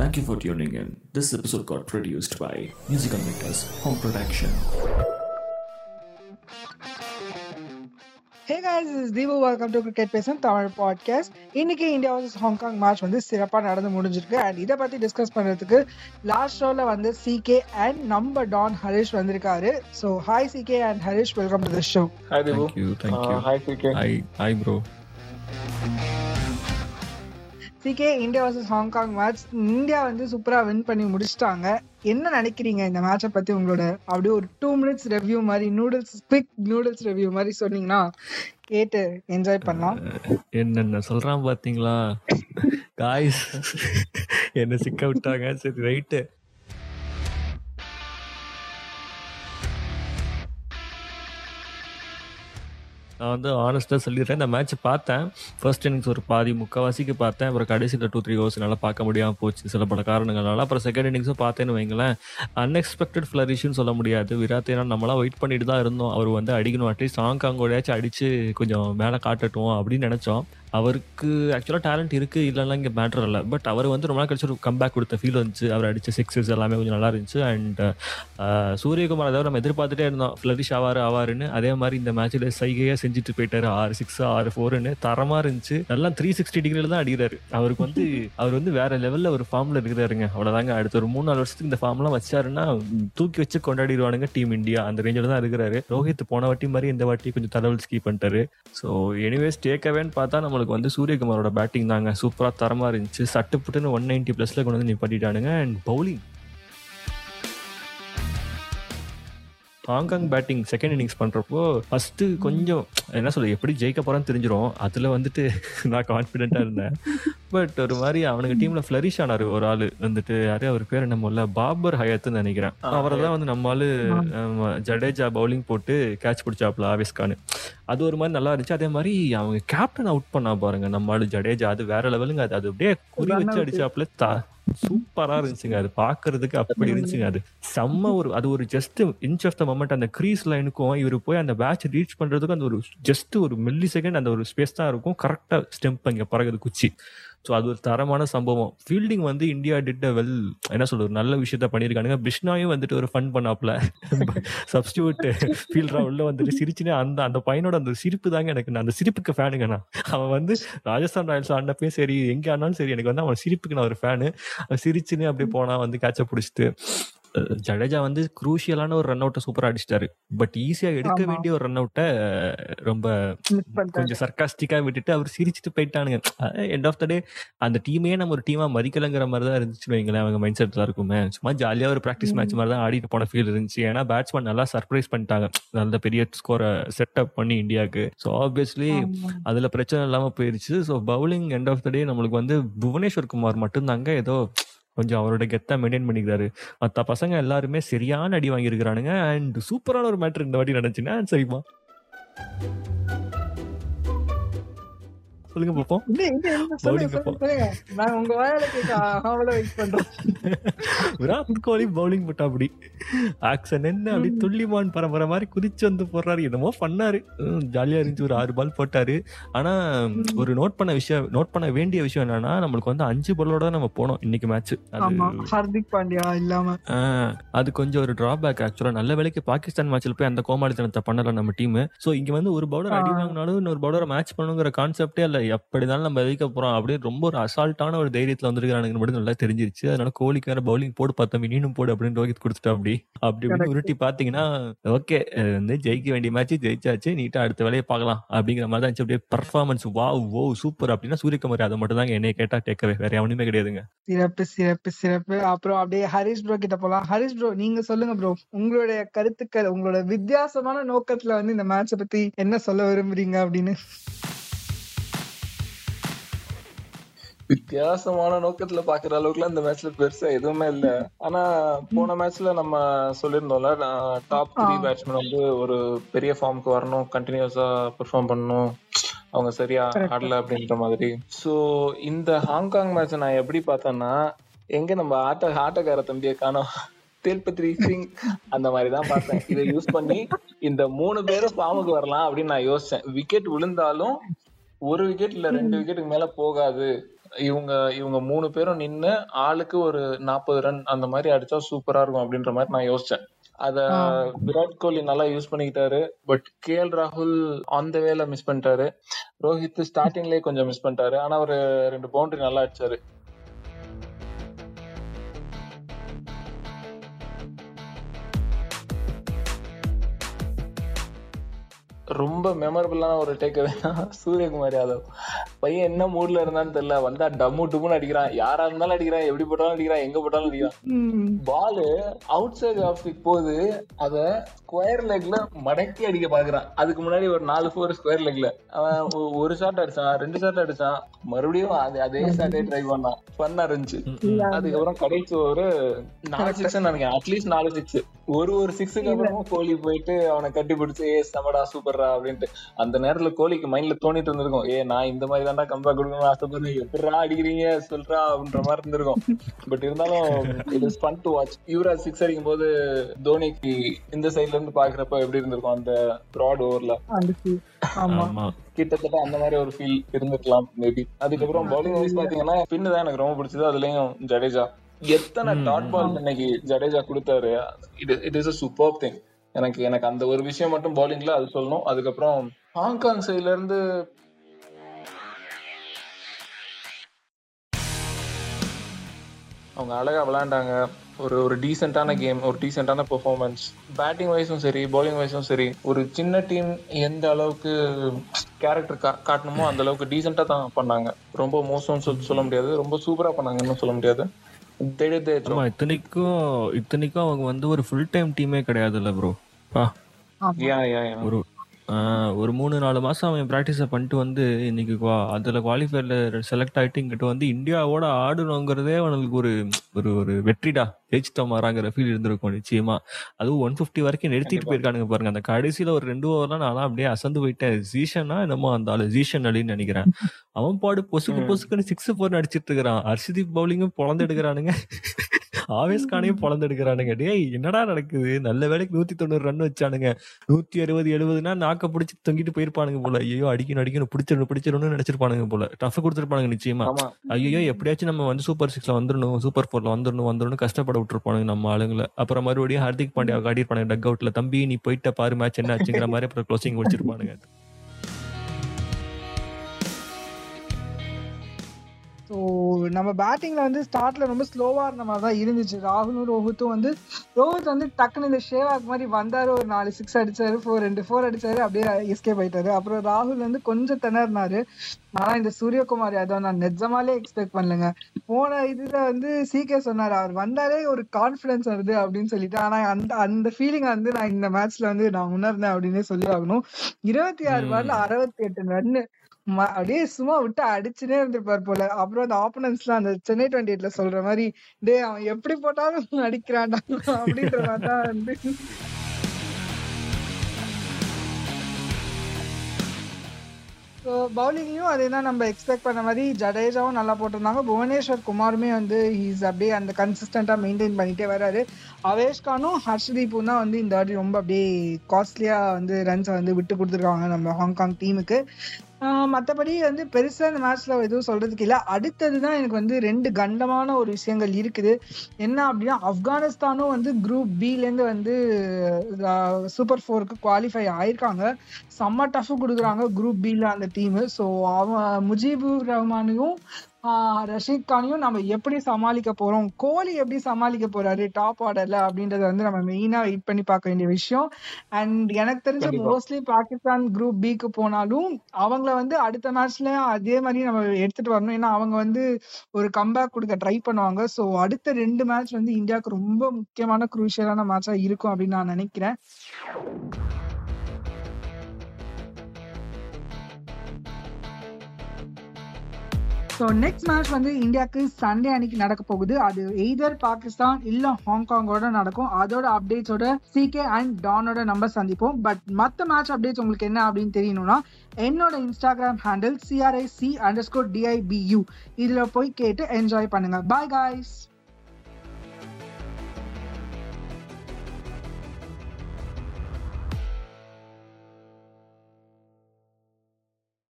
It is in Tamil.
Thank you for tuning in. This episode got produced by Musical Makers Home Production. Hey guys this is Deepu welcome to cricket பேசும் தமிழ் பாட்காஸ்ட் இன்னைக்கு India vs Hong Kong match வந்து சிறப்பாக நடந்து முடிஞ்சிருக்கு அண்ட் இதை பத்தி டிஸ்கஸ் பண்றதுக்கு லாஸ்ட் ரோல வந்து சிகே அண்ட் நம்ம டான் ஹரிஷ் வந்திருக்காரு so hi CK and Harish welcome to the show Hi Devu. Thank you, thank you. Uh, CK India versus Hong Kong match India வந்து சூப்பரா வின் பண்ணி முடிச்சிட்டாங்க. என்ன நினைக்கிறீங்க இந்த மேட்சை பத்தி உங்களோட? அப்படியே ஒரு டூ மினிட்ஸ் ரிவ்யூ மாதிரி நூடுல்ஸ் குவிக் நூடுல்ஸ் ரிவ்யூ மாதிரி சொன்னீங்கன்னா கேட்டு என்ஜாய் பண்ணலாம். என்னென்ன சொல்றான் பாத்தீங்களா? காய்ஸ் என்ன சிக்க விட்டாங்க. சரி ரைட்டு நான் வந்து ஆனஸ்ட்டாக சொல்லிடுறேன். இந்த மேட்ச் பார்த்தேன். ஃபர்ஸ்ட் இன்னிங்ஸ் ஒரு பாதி முக்கால்வாசிக்கு பார்த்தேன். அப்புறம் கடைசியில் டூ த்ரீ ஹவர்ஸ் நல்லா பார்க்க முடியாமல் போச்சு. சில பல காரணங்களால. அப்புறம் செகண்ட் இன்னிங்ஸும் பார்த்தேன்னு வைங்களேன். அன்எக்ஸ்பெக்டட் ஃப்ளரிஷ்னு சொல்ல முடியாது. விராட் ஏன்னா நம்மளாம் வெயிட் பண்ணிட்டு தான் இருந்தோம். அவர் வந்து அடிக்கணும். அட்லீஸ்ட் ஹாங்காங்கோடையாச்சும் அடிச்சு கொஞ்சம் மேலே காட்டட்டும் அப்படின்னு நினச்சோம். அவருக்கு ஆக்சுவலாக டேலண்ட் இருக்குது இல்லைன்னா இங்கே மேட்டர் இல்லை. பட் அவர் வந்து ரொம்ப நாள் கழிச்சு ஒரு கம்பேக் கொடுத்த ஃபீல் வந்துச்சு. அவர் அடித்த சிக்ஸஸ் எல்லாமே கொஞ்சம் நல்லா இருந்துச்சு. அண்ட் சூரியகுமார் அதாவது நம்ம எதிர்பார்த்துட்டே இருந்தோம். ஃப்ளரிஷ் ஆவார் ஆவாருன்னு. அதே மாதிரி இந்த மேட்ச்சில் சைகையாக செஞ்சுட்டு போயிட்டாரு. ஆறு சிக்ஸ் ஆறு ஃபோருன்னு தரமாக இருந்துச்சு. நல்லா த்ரீ சிக்ஸ்டி டிகிரியில் தான் அடிக்கிறாரு. அவருக்கு வந்து அவர் வந்து வேற லெவலில் ஒரு ஃபார்மில் இருக்கிறாருங்க. அவ்வளோதாங்க அடுத்த ஒரு மூணு நாலு வருஷத்துக்கு இந்த ஃபார்ம்லாம் வச்சாருன்னா தூக்கி வச்சு கொண்டாடிடுவானுங்க டீம் இந்தியா அந்த ரேஞ்சில் தான் இருக்கிறாரு. ரோஹித் போன வாட்டி மாதிரி இந்த வாட்டி கொஞ்சம் தலைவல் ஸ்கீப் பண்ணிட்டாரு. ஸோ எனிவேஸ் டேக் அவேன்னு பார்த்தா நம்மளுக்கு வந்து சூரியகுமாரோட பேட்டிங் தாங்க. சூப்பராக தரமாக இருந்துச்சு. சட்டுப்புட்டுன்னு ஒன் நைன்டி ப்ளஸில் கொண்டு வந்து நிப்பாட்டிட்டானுங்க. And bowling Hong Kong batting second innings பண்ணுறப்போ ஃபஸ்ட்டு கொஞ்சம் என்ன சொல்ல எப்படி ஜெயிக்க போகிறான்னு தெரிஞ்சிடும் அதில் வந்துட்டு நான் கான்ஃபிடென்ட்டாக இருந்தேன். பட் ஒரு மாதிரி அவனுக்கு டீமில் ஃப்ளரிஷ் ஆனார் ஒரு ஆள். வந்துட்டு யாரு அவர் பேர் என்ன முதல்ல பாபர் ஹயத்துன்னு நினைக்கிறேன். அவரை தான் வந்து நம்ம ஆளு ஜடேஜா பவுலிங் போட்டு கேட்ச் பிடிச்சாப்ல ஆவேஸ் கான் அது ஒரு மாதிரி நல்லா இருந்துச்சு. அதே மாதிரி அவங்க கேப்டன் அவுட் பண்ணா பாருங்க நம்ம ஆளு ஜடேஜா. அது வேற லெவலுங்க அது அது அப்படியே குறி வச்சு அடிச்சாப்ல தா சூப்பரா இருந்துச்சுங்க. அது பாக்குறதுக்கு அப்படி இருந்துச்சுங்க. அது செம்ம ஒரு அது ஒரு just inch of the moment அந்த க்ரீஸ் லைனுக்கும் இவர் போய் அந்த பேட்ச் ரீச் பண்றதுக்கும் அந்த ஒரு ஜஸ்ட் ஒரு மில்லி செகண்ட் அந்த ஒரு ஸ்பேஸ் தான் இருக்கும். கரெக்டா ஸ்டெம்ப் அங்க பறகுது குச்சி. ஸோ அது ஒரு தரமான சம்பவம். ஃபீல்டிங் வந்து இந்தியா டிட் வெல் என்ன சொல்றது ஒரு நல்ல விஷயத்த பண்ணியிருக்கானுங்க. பிஷ்னாயும் வந்துட்டு ஒரு ஃபன் பண்ணாப்ல சப்ஸ்டியூட் ஃபீல்டரா உள்ள வந்துட்டு சிரிச்சுனே அந்த அந்த பையனோட அந்த சிரிப்பு தாங்க எனக்கு. நான் அந்த சிரிப்புக்கு ஃபேனுங்க நான். அவன் வந்து ராஜஸ்தான் ராயல்ஸ் ஆடினப்பயும் சரி எங்கே ஆனாலும் சரி எனக்கு வந்து அவன் சிரிப்புக்கு நான் ஒரு ஃபேனு சிரிச்சுன்னு அப்படியே போனா வந்து கேட்ச பிடிச்சிட்டு. ஜடேஜா வந்து குரூஷியலான ஒரு ரன் அவுட்டை சூப்பரா அடிச்சிட்டாரு. பட் ஈஸியா எடுக்க. வேண்டிய ஒரு ரன் அவுட்டை ரொம்ப கொஞ்சம் சர்க்காஸ்டிக்கா விட்டுட்டு அவர் சிரிச்சிட்டு போயிட்டானுங்க. எண்ட் ஆஃப் த டே அந்த டீமே நம்ம ஒரு டீமா மதிக்கலங்கிற மாதிரி தான் இருந்துச்சுன்னு வைங்களேன் அவங்க மைண்ட் செட்ல இருக்குமே. சும்மா ஜாலியா ஒரு ப்ராக்டிஸ் மேட்ச் மாதிரி தான் ஆடிட்டு போன ஃபீல் இருந்துச்சு. ஏன்னா பேட்ஸ்மேன் நல்லா சர்ப்ரைஸ் பண்ணிட்டாங்க. நல்ல பெரிய ஸ்கோரை செட்டப் பண்ணி இந்தியாவுக்கு. So obviously. அதுல பிரச்சனை இல்லாம போயிருச்சு. So bowling end of the day நம்மளுக்கு வந்து புவனேஸ்வர் குமார் மட்டும்தாங்க ஏதோ கொஞ்சம் அவரோட கெத்தா மெயின்டைன் பண்ணிக்கிறாரு. மற்ற பசங்க எல்லாருமே சரியான அடி வாங்கியிருக்கிறானுங்க. அண்ட் சூப்பரான ஒரு மேட்ரு இந்த வாட்டி நடந்துச்சுன்னா சரிப்பா சொல்லுங்க பார்ப்போம் Bowling சொல்லுங்க, சொல்லுங்க. நான் வெயிட் பண்றேன் விராட் கோலி பவுலிங் போட்டா அப்படி. ஆக்சன் என்ன? அப்படி துள்ளிமான் பரம்பரை மாதிரி குதிச்சு வந்து போடுறாரு. என்னமோ பண்ணாரு. ஜாலியா இருந்துச்சு. ஒரு ஆறு பால் போட்டாரு. ஆனா ஒரு நோட் பண்ண விஷயம் நோட் பண்ண வேண்டிய விஷயம் என்னன்னா நம்மளுக்கு வந்து அஞ்சு பாலோட தான் நம்ம போனோம் இன்னைக்கு மேட்ச் ஹார்திக் பாண்டியா இல்லாம. அது கொஞ்சம் ஒரு டிராபேக் ஆக்சுவலா நல்ல வேலைக்கு பாகிஸ்தான் மேட்ச்ல போய் அந்த கோமாளித்தனத்தை பண்ணல நம்ம டீம் சோ இங்க வந்து ஒரு பவுலர் அடி. வாங்கினாலும் இன்னொரு பவுலரை மேட்ச் பண்ணுங்கிற கான்செப்டே இல்ல. எப்படினாலும் நம்ம எதிர்க்க போறோம். அப்படியே ரொம்ப ஒரு அசால்ட்டான ஒரு தைரியத்துல வந்திருக்கானுங்க மட்டும் நல்லா தெரிஞ்சிருச்சு. அதனால கோலிக்கு வேற பவுலிங் போடு பார்த்தோம் நீனும் போடு அப்படின்னு ரோஹித் கொடுத்துட்டா அப்படி. அப்படி இப்படி. உருட்டி பாத்தீங்கன்னா ஓகே வந்து ஜெயிக்க வேண்டிய மேட்ச் ஜெயிச்சாச்சு நீட்டா அடுத்த வேலையை பார்க்கலாம். அப்படிங்கிற மாதிரி தான். அப்படியே பர்ஃபார்மன்ஸ் வா ஓ சூப்பர் அப்படின்னா சூரியகுமார் அதை மட்டும் தாங்க என்னைய கேட்டா டேக்கவே வேற எவனுமே கிடையாதுங்க. சிறப்பு சிறப்பு சிறப்பு. அப்புறம் அப்படியே ஹரிஷ் ப்ரோ கிட்ட போலாம். ஹரிஷ் ப்ரோ நீங்க சொல்லுங்க ப்ரோ உங்களுடைய கருத்துக்கள் உங்களோட வித்தியாசமான நோக்கத்துல வந்து இந்த மேட்ச பத்தி என்ன சொல்ல விரும்புறீங்க அப்படின்னு. வித்தியாசமான நோக்கத்துல பாக்குற அளவுக்குலாம் இந்த மேட்ச்ல பெருசா எதுவுமே இல்ல. ஆனா போன மேட்ச்ல நம்ம சொல்லியிருந்தோம்ல டாப் த்ரீ. பேட்ஸ்மேன் வந்து ஒரு பெரிய ஃபார்முக்கு வரணும் கண்டினியூஸா பெர்ஃபார்ம் பண்ணணும் அவங்க சரியா. ஆடல அப்படின்ற மாதிரி. சோ இந்த ஹாங்காங் மேட்ச் நான் எப்படி பார்த்தேன்னா எங்க நம்ம ஆட்ட ஆட்டக்கார தம்பியை காணோம். தேல்பத்ரி சிங் அந்த மாதிரி தான் பார்த்தேன். இதை யூஸ் பண்ணி இந்த மூணு பேரும் ஃபார்முக்கு வரலாம் அப்படின்னு நான் யோசிச்சேன். விக்கெட் விழுந்தாலும் ஒரு விக்கெட் இல்ல ரெண்டு விக்கெட்டுக்கு மேல போகாது. இவங்க இவங்க மூணு பேரும் நின்னு ஆளுக்கு ஒரு நாற்பது ரன் அந்த மாதிரி அடிச்சா சூப்பரா இருக்கும் அப்படின்ற மாதிரி நான் யோசிச்சேன். அத விராட் கோலி நல்லா யூஸ் பண்ணிக்கிட்டாரு. பட் கே எல் ராகுல் ஆன் த வேல மிஸ் பண்ணிட்டாரு. ரோஹித் ஸ்டார்டிங்லயே கொஞ்சம் மிஸ் பண்ணிட்டாரு. ஆனா ஒரு ரெண்டு பவுண்டரி நல்லா அடிச்சாரு. ரொம்ப மெமரபிளான ஒரு டேக் சூரியகுமார் யாதவ். பையன் என்ன மூட்ல இருந்தான்னு தெரியல. வந்தா டம்மு டும்னு அடிக்கிறான். யாரா இருந்தாலும் அடிக்கிறான். எப்படி போட்டாலும் அடிக்கிறான். எங்க போட்டாலும் அடிக்கிறான். பாலு அவுட் சைடு ஆஃப் போது அத ஸ்கொயர் லெக்ல மடக்கி அடிக்க பாக்குறான். அதுக்கு முன்னாடி ஒரு நாலு ஃபோர் ஸ்கொயர் லெக்ல அவன் ஒரு ஷாட் அடிச்சான். ரெண்டு ஷாட் அடிச்சான். மறுபடியும் அது அதே ஷாட்டே ட்ரை பண்ணான். ஃபன்னா இருந்துச்சு. அதுக்கப்புறம் கடைசி ஒரு நாலு சிக்ஸ் நினைக்கிறேன். அட்லீஸ்ட் நாலு சிக்ஸ் ஒரு ஒரு சிக்ஸுக்கு அப்புறமா கோலி போயிட்டு அவனை கட்டி பிடிச்சு ஏ சமடா சூப்பர்ரா அப்படின்ட்டு. அந்த நேரத்துல கோலிக்கு மைண்ட்ல தோணிட்டு இருந்திருக்கும். ஏ நான் இந்த மாதிரி தான்டா கம்பேக் கொடுக்கணும் ஆசைப்படுறேன் எப்படிடா அடிக்கிறீங்க சொல்றா அப்படின்ற மாதிரி இருந்திருக்கும். பட் இருந்தாலும் it is fun to watch Yuvraj six அடிக்கும் போது தோனிக்கு இந்த சைடுல இருந்து பாக்குறப்ப எப்படி இருந்திருக்கும் அந்த ப்ராட் ஓவர்ல கிட்டத்தட்ட அந்த மாதிரி ஒரு ஃபீல் இருந்திருக்கலாம் மேபி அதுக்கப்புறம் பவுலிங் வைஸ் பாத்தீங்கன்னா பின்னு தான் எனக்கு ரொம்ப பிடிச்சது. அதுலயும் ஜடேஜா. எத்தனை டாட் பால் இன்னைக்கு ஜடேஜா கொடுத்தாரு it it is a super thing எனக்கு எனக்கு அந்த ஒரு விஷயம் மட்டும் பவுலிங்ல அது சொல்லணும். அதுக்கப்புறம் ஹாங்காங் சைட்ல இருந்து அவங்க அழகா விளையாண்டாங்க. ஒரு ஒரு டீசென்டான கேம் ஒரு டீசென்டான பெர்ஃபார்மன்ஸ் பேட்டிங் வைஸும் சரி bowling வைஸும் சரி ஒரு சின்ன டீம் எந்த அளவுக்கு கேரக்டர் காட்டணுமோ அந்த அளவுக்கு டீசெண்டா தான் பண்ணாங்க. ரொம்ப மோசம்னு சொல்லி சொல்ல முடியாது. ரொம்ப சூப்பரா பண்ணாங்கன்னு சொல்ல முடியாது. இத்தனைக்கும் இத்தனைக்கும் அவங்க வந்து ஒரு ஃபுல் டைம் டீமே கிடையாதுல்ல ப்ரோ. ஒரு ஒரு மூணு நாலு மாசம் அவன் ப்ராக்டிஸை பண்ணிட்டு வந்து இன்னைக்கு குவா- அதுல குவாலிஃபயர்ல செலக்ட் ஆயிட்டு இங்கிட்ட வந்து இந்தியாவோட ஆடணுங்கிறதே அவனுக்கு ஒரு ஒரு ஒரு வெற்றிடா. ஜெயிச்சிட்டோமாறாங்கிற ஃபீல் இருந்திருக்கும் நிச்சயமா. அதுவும் ஒன் ஃபிஃப்டி வரைக்கும் நிறுத்திட்டு போயிருக்கானுங்க பாருங்க. அந்த கடைசியில ஒரு ரெண்டு ஓவர்லாம் நான் அப்படியே அசந்து போயிட்டேன். ஜீஷனா என்னமோ அந்த ஆளு ஜீஷன் அலின்னு நினைக்கிறேன். அவன் பாடு பொசுக்கு பொசுக்குன்னு சிக்ஸ் ஃபோர் அடிச்சிட்டு இருக்கிறான். ஹர்ஷதீப் பவுலிங்கும் பொழந்து எடுக்கிறானுங்க. ஆவேஸ் கானையும் பொழந்து எடுக்கிறானுங்க டேய் என்னடா நடக்குது? நல்ல வேலைக்கு நூத்தி தொண்ணூறு ரன் வச்சானுங்க. நூத்தி அறுபது எழுபதுனா நாக்க பிடிச்சி தொங்கிட்டு போயிருப்பானுங்க போல. ஐயோ அடிக்கணும் அடிக்கணும் பிடிச்சிடணும் பிடிச்சிடணும்னு நினைச்சிருப்பானுங்க போல. டஃப் கொடுத்துருப்பானுங்க நிச்சயமா. ஐயோ எப்படியாச்சும் நம்ம வந்து சூப்பர் சிக்ஸ்ல வந்துடணும் சூப்பர் ஃபோர்ல வந்துடணும் வந்துடணும் கஷ்டப்பட விட்டுருப்பானுங்க நம்ம ஆளுங்களை. அப்புறம் மறுபடியும் ஹார்திக் பாண்டியா காட்டியிருப்பானுங்க டக் அவுட்ல தம்பி நீ போயிட்ட பாரு மேட்ச் என்ன ஆச்சுங்கிற மாதிரி அப்புறம் க்ளோசிங் முடிச்சிருப்பானுங்க. ஸோ நம்ம பேட்டிங்ல வந்து ஸ்டார்ட்ல ரொம்ப ஸ்லோவா இருந்த மாதிரி தான் இருந்துச்சு. ராகுலும் ரோஹித்தும் வந்து ரோஹித் வந்து டக்குன்னு இந்த ஷேவாக் மாதிரி வந்தாரு. ஒரு நாலு சிக்ஸ் அடிச்சாரு ஃபோர் ரெண்டு ஃபோர் அடிச்சாரு அப்படியே எஸ்கேப் ஆயிட்டாரு. அப்புறம் ராகுல் வந்து கொஞ்சம் திணறினாரு. ஆனா இந்த சூரியகுமார் யாதவ் நான் நிஜமாலே எக்ஸ்பெக்ட் பண்ணலங்க. போன இதுல வந்து சீகே சொன்னாரு அவர் வந்தாலே ஒரு கான்பிடன்ஸ் வருது அப்படின்னு சொல்லிட்டு. ஆனா அந்த அந்த ஃபீலிங் வந்து நான் இந்த மேட்ச்ல வந்து நான் உணர்ந்தேன் அப்படின்னே சொல்லி ஆகணும். இருபத்தி ஆறு பால்ல அறுபத்தி எட்டு ரன்னு அப்படியே சும்மா விட்டு அடிச்சுனே இருந்திருப்பார் போல. அப்புறம் அந்த ஆப்பனன்ஸ்லாம் அந்த சென்னை டுவெண்ட்டி எயிட்ல சொல்ற மாதிரி டேய் அவன் எப்படி போட்டாலும் அடிக்கிறான்டா அப்படின்ற மாதிரி தான் வந்து. ஸோ பவுலிங்லயும் அதே தான் நம்ம எக்ஸ்பெக்ட் பண்ண மாதிரி ஜடேஜாவும் நல்லா போட்டிருந்தாங்க. புவனேஸ்வர் குமாருமே வந்து ஹீஸ் அப்படியே அந்த கன்சிஸ்டண்டா மெயின்டைன் பண்ணிட்டே வராரு. அவேஷ் கானும் தான் வந்து இந்த வாட்டி ரொம்ப அப்படியே காஸ்ட்லியா வந்து ரன்ஸை வந்து விட்டு கொடுத்துருக்காங்க நம்ம ஹாங்காங் டீமுக்கு மற்றபடி வந்து பெருசாக இந்த மேட்ச்ல எதுவும் சொல்றதுக்கு இல்லை. அடுத்தது தான் எனக்கு வந்து ரெண்டு கண்டமான ஒரு விஷயங்கள் இருக்குது. என்ன அப்படின்னா ஆப்கானிஸ்தானும் வந்து குரூப் பிலேருந்து வந்து சூப்பர் ஃபோருக்கு குவாலிஃபை ஆயிருக்காங்க. செம்ம டஃப் கொடுக்குறாங்க குரூப் பியில் அந்த டீம் ஸோ அவன் முஜீபுர் ரஹ்மானையும் ரஷீத் கானையும் நம்ம எப்படி சமாளிக்க போறோம்? கோலி எப்படி சமாளிக்க போறாரு? டாப் ஆர்டர்ல அப்படின்றத வந்து நம்ம மெயினா வெயிட் பண்ணி பார்க்க வேண்டிய விஷயம். அண்ட் எனக்கு தெரிஞ்ச. மோஸ்ட்லி பாகிஸ்தான் குரூப் பிக்கு போனாலும் அவங்கள வந்து அடுத்த மேட்ச்ல அதே மாதிரி நம்ம எடுத்துட்டு வரணும். ஏன்னா அவங்க வந்து ஒரு கம்பேக் கொடுக்க ட்ரை பண்ணுவாங்க. ஸோ அடுத்த ரெண்டு மேட்ச் வந்து இந்தியாவுக்கு ரொம்ப முக்கியமான குரூஷியலான மேட்சா இருக்கும் அப்படின்னு நான் நினைக்கிறேன். ஸோ நெக்ஸ்ட் மேட்ச் வந்து இந்தியாவுக்கு சண்டே அன்னைக்கு நடக்க போகுது. அது எய்தர் பாகிஸ்தான் இல்ல ஹாங்காங்கோட நடக்கும். அதோட அப்டேட்ஸோட சிகே அண்ட் டானோட நம்ம சந்திப்போம். பட் மற்ற மேட்ச் அப்டேட்ஸ் உங்களுக்கு என்ன அப்படின்னு தெரியணும்னா என்னோட Instagram handle C R I C under score D I P U இதுல போய் கேட்டு என்ஜாய் பண்ணுங்க. Bye guys